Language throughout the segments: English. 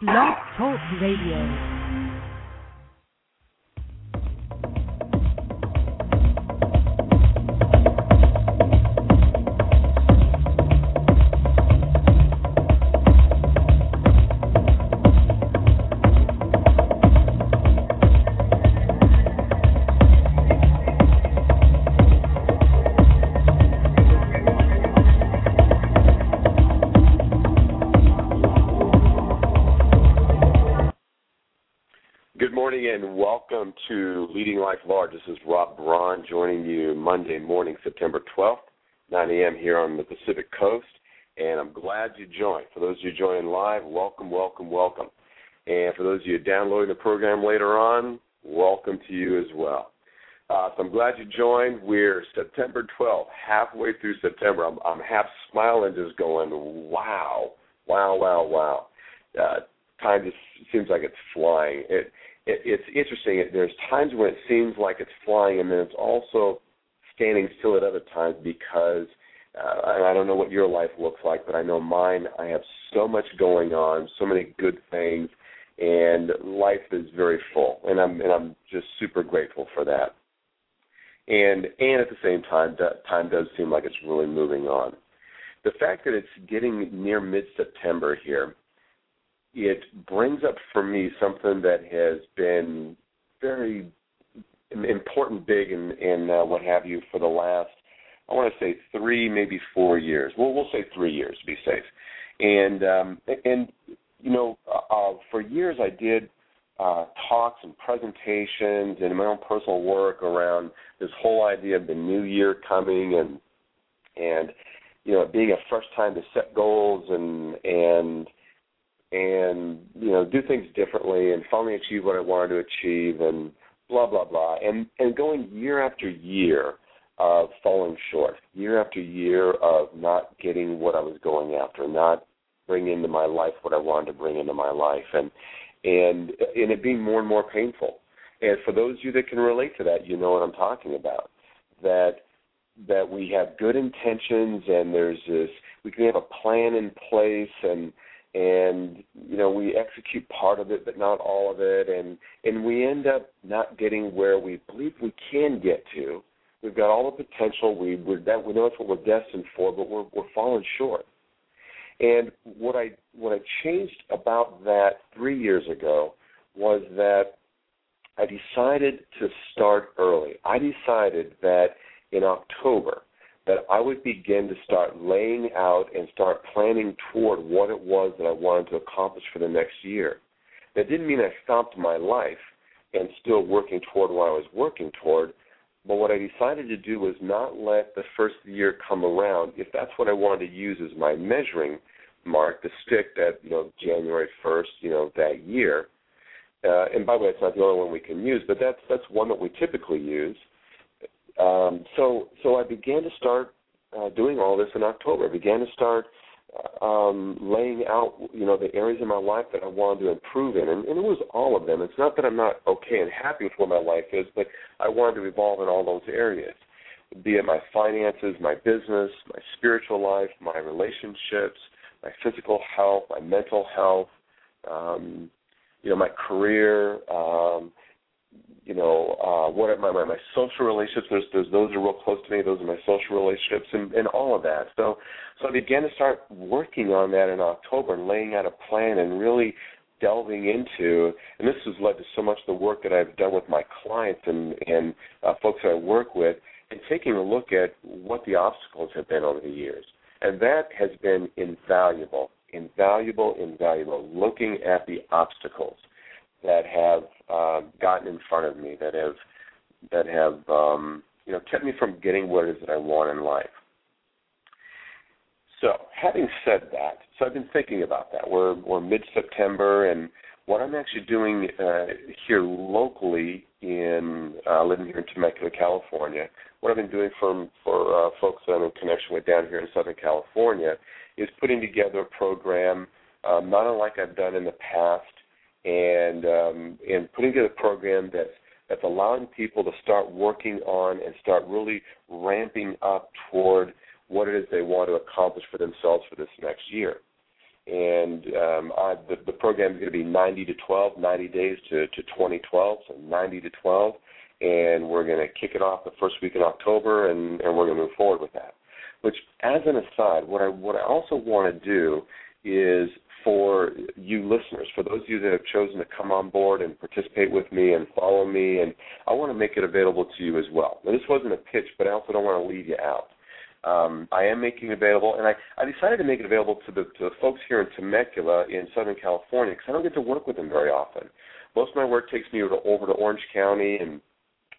Blog Talk Radio. And welcome to Leading Life Large. This is Rob Braun joining you Monday morning, September 12th, 9 a.m. here on the Pacific Coast. And I'm glad you joined. For those of you joining live, welcome, welcome, welcome. And for those of you downloading the program later on, welcome to you as well. Uh, so I'm glad you joined. We're September 12th, halfway through September. I'm, I'm half smiling, just going, wow, wow, wow, wow. Uh, time just seems like it's flying. It, it, it's interesting. There's times when it seems like it's flying, and then it's also standing still at other times because, uh, and I don't know what your life looks like, but I know mine. I have so much going on, so many good things, and life is very full, and I'm and I'm just super grateful for that. And and at the same time, that time does seem like it's really moving on. The fact that it's getting near mid-September here it brings up for me something that has been very important, big, and and uh, what have you for the last, I want to say three, maybe four years. Well, we'll say three years to be safe. And um, and you know, uh, for years I did uh, talks and presentations and my own personal work around this whole idea of the new year coming and and you know, being a fresh time to set goals and and and you know do things differently and finally achieve what I wanted to achieve and blah blah blah. And and going year after year of falling short year after year of not getting what I was going after not bringing into my life what I wanted to bring into my life and and and it being more and more painful. And for those of you that can relate to that you know what I'm talking about that that we have good intentions and there's this we can have a plan in place and and you know we execute part of it but not all of it. And and we end up not getting where we believe we can get to. We've got all the potential. We we're that we know that's what we're destined for but we're we're falling short. And what i what i changed about that three years ago was that i decided to start early. I decided that in october that I would begin to start laying out and start planning toward what it was that I wanted to accomplish for the next year. That didn't mean I stopped my life and still working toward what I was working toward, but what I decided to do was not let the first year come around. If that's what I wanted to use as my measuring mark, to stick that you know January first, you know that year. Uh, and by the way, it's not the only one we can use, but that's that's one that we typically use. Um, so so I began to start uh, doing all this in October. I began to start um, laying out, you know, the areas in my life that I wanted to improve in, and, and it was all of them. It's not that I'm not okay and happy with where my life is, but I wanted to evolve in all those areas, be it my finances, my business, my spiritual life, my relationships, my physical health, my mental health, um, you know, my career, um, you know, uh, what are my, my my social relationships? There's there's those are real close to me. Those are my social relationships, and and all of that. So so I began to start working on that in October and laying out a plan and really delving into. And this has led to so much of the work that I've done with my clients and and uh, folks that I work with, and taking a look at what the obstacles have been over the years. And that has been invaluable, invaluable, invaluable. Looking at the obstacles that have uh, gotten in front of me, that have that have um, you know kept me from getting what it is that I want in life. So, having said that, so I've been thinking about that. We're we're mid-September, and what I'm actually doing uh, here locally in uh, living here in Temecula, California, what I've been doing for for uh, folks that I'm in connection with down here in Southern California is putting together a program, um, not unlike I've done in the past, and um, and putting together a program that's that's allowing people to start working on and start really ramping up toward what it is they want to accomplish for themselves for this next year. And um, I, the, the program is going to be 90 to 12, 90 days to, to 2012, so 90 to 12. And we're going to kick it off the first week in October, and, and we're going to move forward with that. Which, as an aside, what I what I also want to do is for you listeners, for those of you that have chosen to come on board and participate with me and follow me, and I want to make it available to you as well. Now, this wasn't a pitch, but I also don't want to leave you out. Um, I am making it available, and I, I decided to make it available to the, to the folks here in Temecula in Southern California because I don't get to work with them very often. Most of my work takes me over to, over to Orange County and,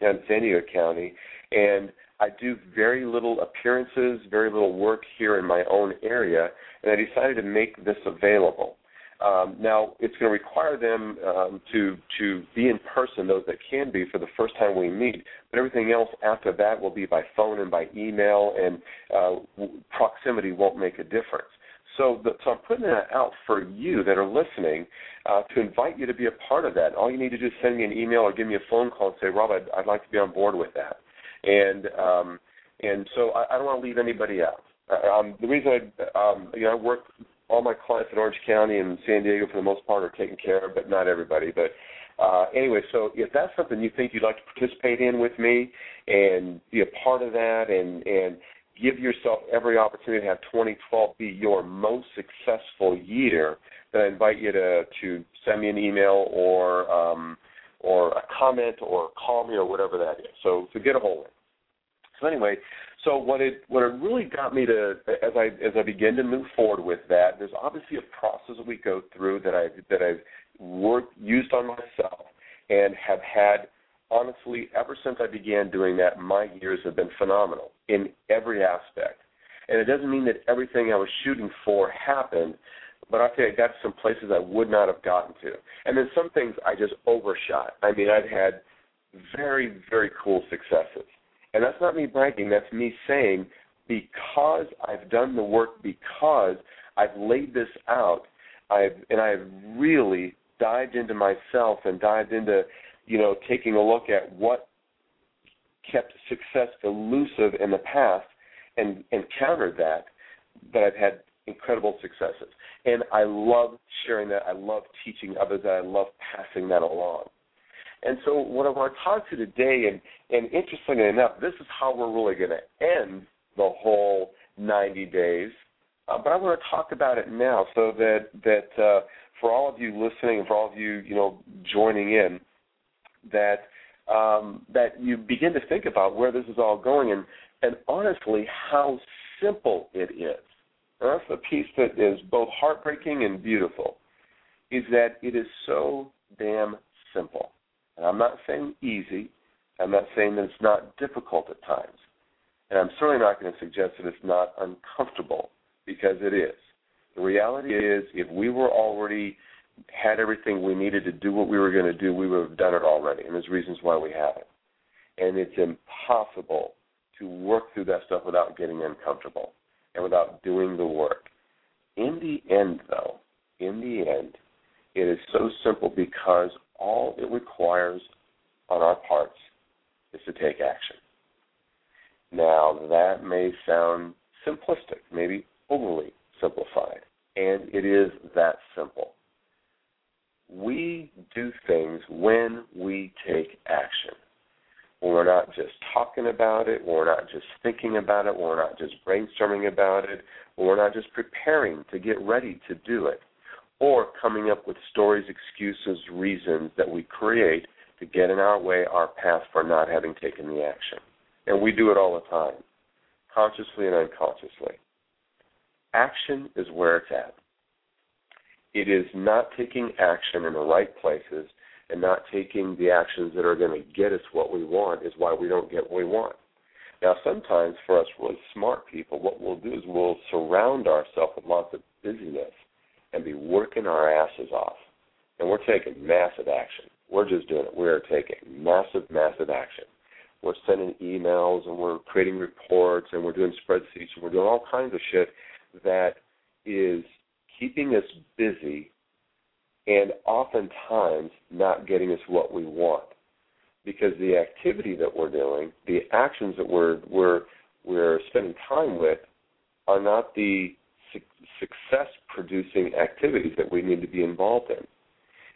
and San Diego County, and I do very little appearances, very little work here in my own area, and I decided to make this available. Um, now it's going to require them um, to to be in person, those that can be, for the first time we meet. But everything else after that will be by phone and by email, and uh, proximity won't make a difference. So, the, so I'm putting that out for you that are listening uh, to invite you to be a part of that. All you need to do is send me an email or give me a phone call and say, Rob, I'd, I'd like to be on board with that. And um, and so I, I don't want to leave anybody out. Um, the reason I, um, you know, I work all my clients in Orange County and San Diego for the most part are taken care of, but not everybody. But uh, anyway, so if that's something you think you'd like to participate in with me and be a part of that and and give yourself every opportunity to have 2012 be your most successful year, then I invite you to to send me an email or um, or a comment or call me or whatever that is. So to get a hold of. So anyway, so what it what it really got me to as I as I begin to move forward with that, there's obviously a process that we go through that I that I've worked used on myself and have had honestly ever since I began doing that, my years have been phenomenal in every aspect. And it doesn't mean that everything I was shooting for happened, but I think I got to some places I would not have gotten to. And then some things I just overshot. I mean, I've had very, very cool successes. And that's not me bragging, that's me saying because I've done the work, because I've laid this out, I've and I've really dived into myself and dived into, you know, taking a look at what kept success elusive in the past and, and countered that, that I've had incredible successes. And I love sharing that. I love teaching others that. I love passing that along. And so what I want to talk to today, and, and interestingly enough, this is how we're really going to end the whole 90 days. Uh, but I want to talk about it now so that that uh, for all of you listening and for all of you you know joining in, that um, that you begin to think about where this is all going and and honestly how simple it is. That's the piece that is both heartbreaking and beautiful, is that it is so damn simple. And I'm not saying easy. I'm not saying that it's not difficult at times. And I'm certainly not going to suggest that it's not uncomfortable because it is. The reality is, if we were already had everything we needed to do what we were going to do, we would have done it already. And there's reasons why we haven't. And it's impossible to work through that stuff without getting uncomfortable and without doing the work. In the end, though, in the end, it is so simple because all it requires on our parts is to take action. Now, that may sound simplistic, maybe overly simplified, and it is that simple. We do things when we take action. We're not just talking about it, we're not just thinking about it, we're not just brainstorming about it, we're not just preparing to get ready to do it or coming up with stories, excuses, reasons that we create to get in our way, our path for not having taken the action. And we do it all the time, consciously and unconsciously. Action is where it's at. It is not taking action in the right places and not taking the actions that are going to get us what we want is why we don't get what we want. Now, sometimes for us really smart people, what we'll do is we'll surround ourselves with lots of busyness and be working our asses off. And we're taking massive action. We're just doing it. We're taking massive, massive action. We're sending emails and we're creating reports and we're doing spreadsheets and we're doing all kinds of shit that is keeping us busy and oftentimes not getting us what we want because the activity that we're doing, the actions that we're we're we're spending time with, are not the su- success producing activities that we need to be involved in.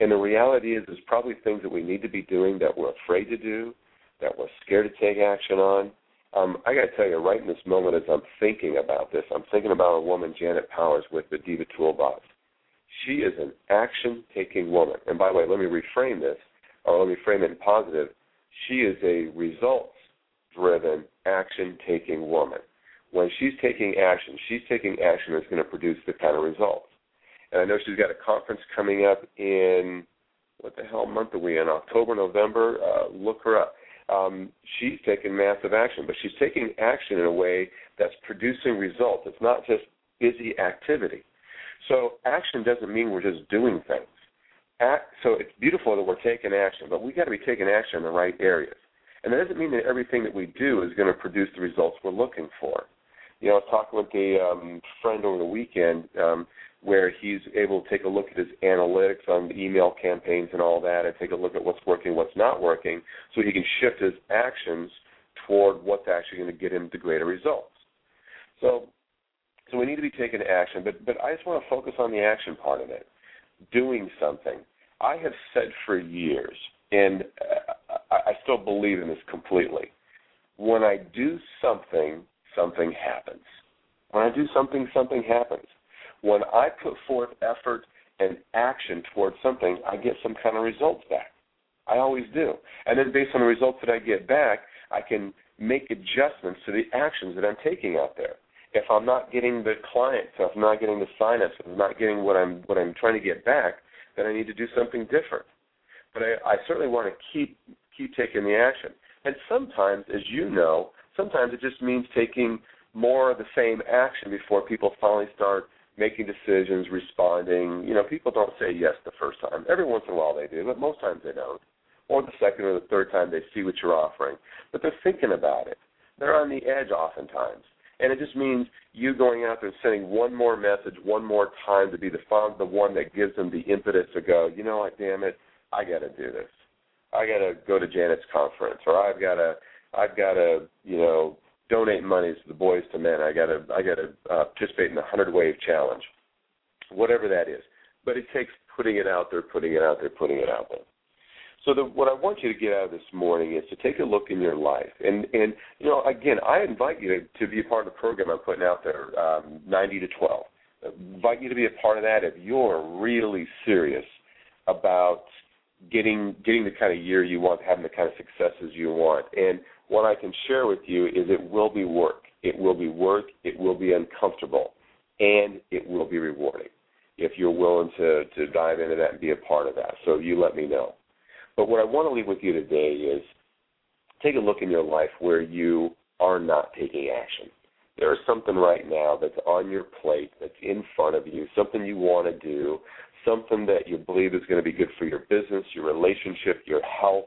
And the reality is, there's probably things that we need to be doing that we're afraid to do, that we're scared to take action on. Um, I got to tell you, right in this moment, as I'm thinking about this, I'm thinking about a woman, Janet Powers, with the Diva Toolbox. She is an action taking woman. And by the way, let me reframe this or let me frame it in positive, she is a results driven, action taking woman. When she's taking action, she's taking action that's going to produce the kind of results. And I know she's got a conference coming up in what the hell month are we in? October, November. Uh, look her up. Um, she's taking massive action, but she's taking action in a way that's producing results. It's not just busy activity. So action doesn't mean we're just doing things act, so it's beautiful that we're taking action, but we got to be taking action in the right areas. And that doesn't mean that everything that we do is going to produce the results we're looking for. You know, I was talking with a um, friend over the weekend um, where he's able to take a look at his analytics on the email campaigns and all that, and take a look at what's working, what's not working, so he can shift his actions toward what's actually going to get him the greater results. So, so we need to be taking action, but but I just want to focus on the action part of it, doing something. I have said for years, and I still believe in this completely. When I do something, something happens. When I do something, something happens. When I put forth effort and action towards something, I get some kind of results back. I always do. And then based on the results that I get back, I can make adjustments to the actions that I'm taking out there. If I'm not getting the clients, if I'm not getting the sign-ups, if I'm not getting what I'm what I'm trying to get back, then I need to do something different. But I, I certainly want to keep keep taking the action. And sometimes, as you know, sometimes it just means taking more of the same action before people finally start making decisions, responding. You know, people don't say yes the first time. Every once in a while they do, but most times they don't. Or the second or the third time they see what you're offering. But they're thinking about it. They're on the edge oftentimes. And it just means you going out there and sending one more message, one more time to be the the one that gives them the impetus to go, you know what, damn it, I got to do this. I got to go to Janet's conference, or I've got to, I've got to, you know, donate money to the Boys to Men. I got to, I got to uh, participate in the Hundred Wave Challenge, whatever that is. But it takes putting it out there, putting it out there, putting it out there. So the, what I want you to get out of this morning is to take a look in your life, and and you know again, I invite you to, to be a part of the program I'm putting out there, um, 90 to 12. I invite you to be a part of that if you're really serious about getting getting the kind of year you want, having the kind of successes you want. And what I can share with you is it will be work. It will be work. It will be uncomfortable, and it will be rewarding if you're willing to to dive into that and be a part of that. So you let me know. But what I want to leave with you today is take a look in your life where you are not taking action. There is something right now that's on your plate, that's in front of you, something you want to do, something that you believe is going to be good for your business, your relationship, your health,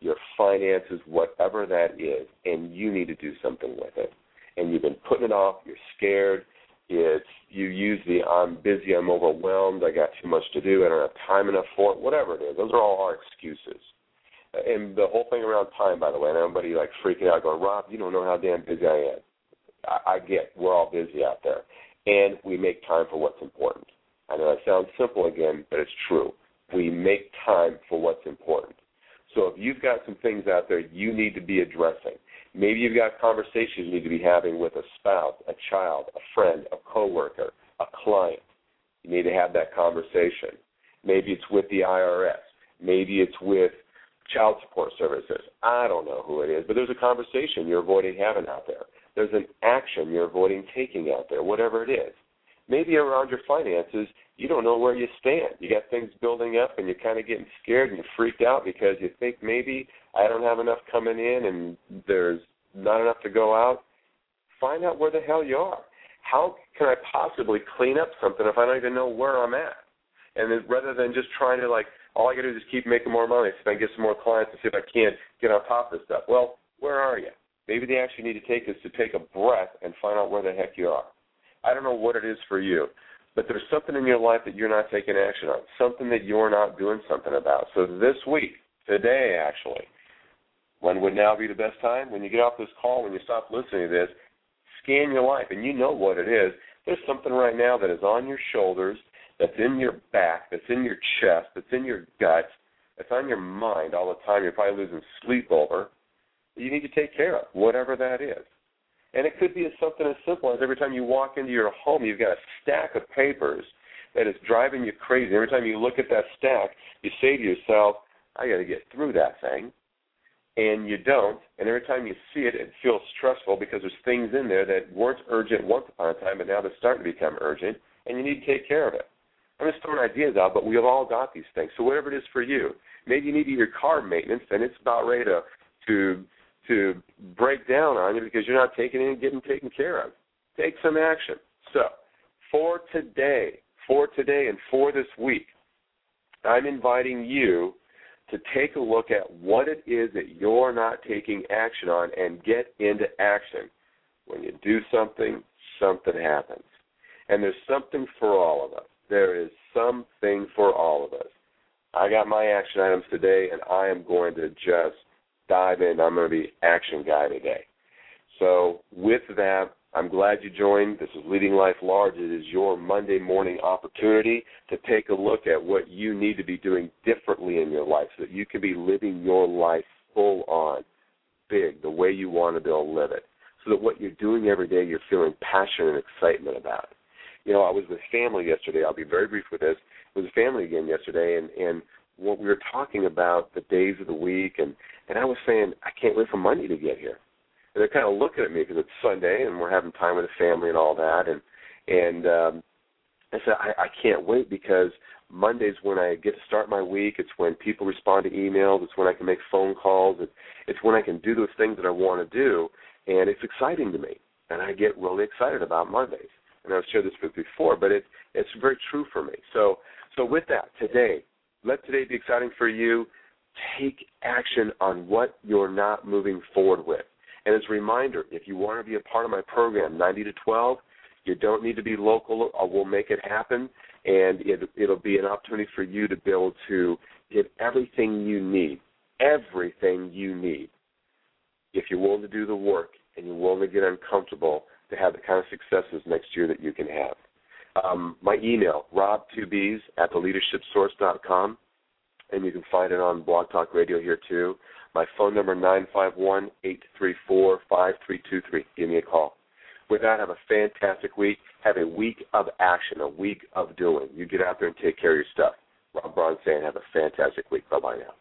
your finances, whatever that is, and you need to do something with it. And you've been putting it off, you're scared, it's you use the I'm busy, I'm overwhelmed, I got too much to do, I don't have time enough for it, whatever it is. Those are all our excuses. And the whole thing around time, by the way, and everybody like freaking out, going, Rob, you don't know how damn busy I am. I, I get we're all busy out there, and we make time for what's important. I know that sounds simple again, but it's true. We make time for what's important. So if you've got some things out there you need to be addressing, Maybe you've got conversations you need to be having with a spouse, a child, a friend, a coworker, a client. You need to have that conversation. Maybe it's with the IRS. Maybe it's with child support services. I don't know who it is, but there's a conversation you're avoiding having out there. There's an action you're avoiding taking out there, whatever it is. Maybe around your finances, you don't know where you stand. You got things building up and you're kind of getting scared and you're freaked out because you think maybe I don't have enough coming in and there's not enough to go out, find out where the hell you are. How can I possibly clean up something if I don't even know where I'm at? And then, rather than just trying to like, all I got to do is keep making more money, see if I can get some more clients, and see if I can't get on top of this stuff. Well, where are you? Maybe the action you need to take is to take a breath and find out where the heck you are. I don't know what it is for you, but there's something in your life that you're not taking action on, something that you're not doing something about. So this week, today actually, when would now be the best time? When you get off this call, when you stop listening to this, scan your life, and you know what it is. There's something right now that is on your shoulders, that's in your back, that's in your chest, that's in your gut, that's on your mind all the time. You're probably losing sleep over. You need to take care of whatever that is. And it could be as something as simple as every time you walk into your home, you've got a stack of papers that is driving you crazy. Every time you look at that stack, you say to yourself, I got to get through that thing. And you don't. And every time you see it, it feels stressful because there's things in there that weren't urgent once upon a time, but now they're starting to become urgent, and you need to take care of it. I'm just throwing ideas out, but we've all got these things. So whatever it is for you, maybe you need your car maintenance, and it's about ready to to to break down on you because you're not taking it and getting taken care of. Take some action. So, for today, for today and for this week, I'm inviting you to take a look at what it is that you're not taking action on and get into action. When you do something, something happens. And there's something for all of us. There is something for all of us. I got my action items today, and I am going to just dive in. I'm going to be action guy today. So with that, I'm glad you joined. This is Leading Life Large. It is your Monday morning opportunity to take a look at what you need to be doing differently in your life so that you can be living your life full on, big, the way you want to be able to live it. So that what you're doing every day, you're feeling passion and excitement about. You know, I was with family yesterday. I'll be very brief with this. I was with family again yesterday, and and what we were talking about the days of the week, and and I was saying I can't wait for Monday to get here. And they're kind of looking at me because it's Sunday and we're having time with the family and all that, and and um, I said I, I can't wait because Monday's when I get to start my week. It's when people respond to emails. It's when I can make phone calls. It's, it's when I can do those things that I want to do, and it's exciting to me. And I get really excited about Mondays. And I've shared this with before, but it, it's very true for me. So, so with that, today, let today be exciting for you. Take action on what you're not moving forward with. And as a reminder, if you want to be a part of my program, 90 to 12, you don't need to be local. We'll make it happen, and it, it'll be an opportunity for you to be able to get everything you need, everything you need, if you're willing to do the work and you're willing to get uncomfortable to have the kind of successes next year that you can have. Um, my email, rob2bs at theleadershipsource.com, and you can find it on Blog Talk Radio here too. My phone number, 951 834 5323. Give me a call. With that, have a fantastic week. Have a week of action, a week of doing. You get out there and take care of your stuff. Rob Braun saying have a fantastic week. Bye-bye now.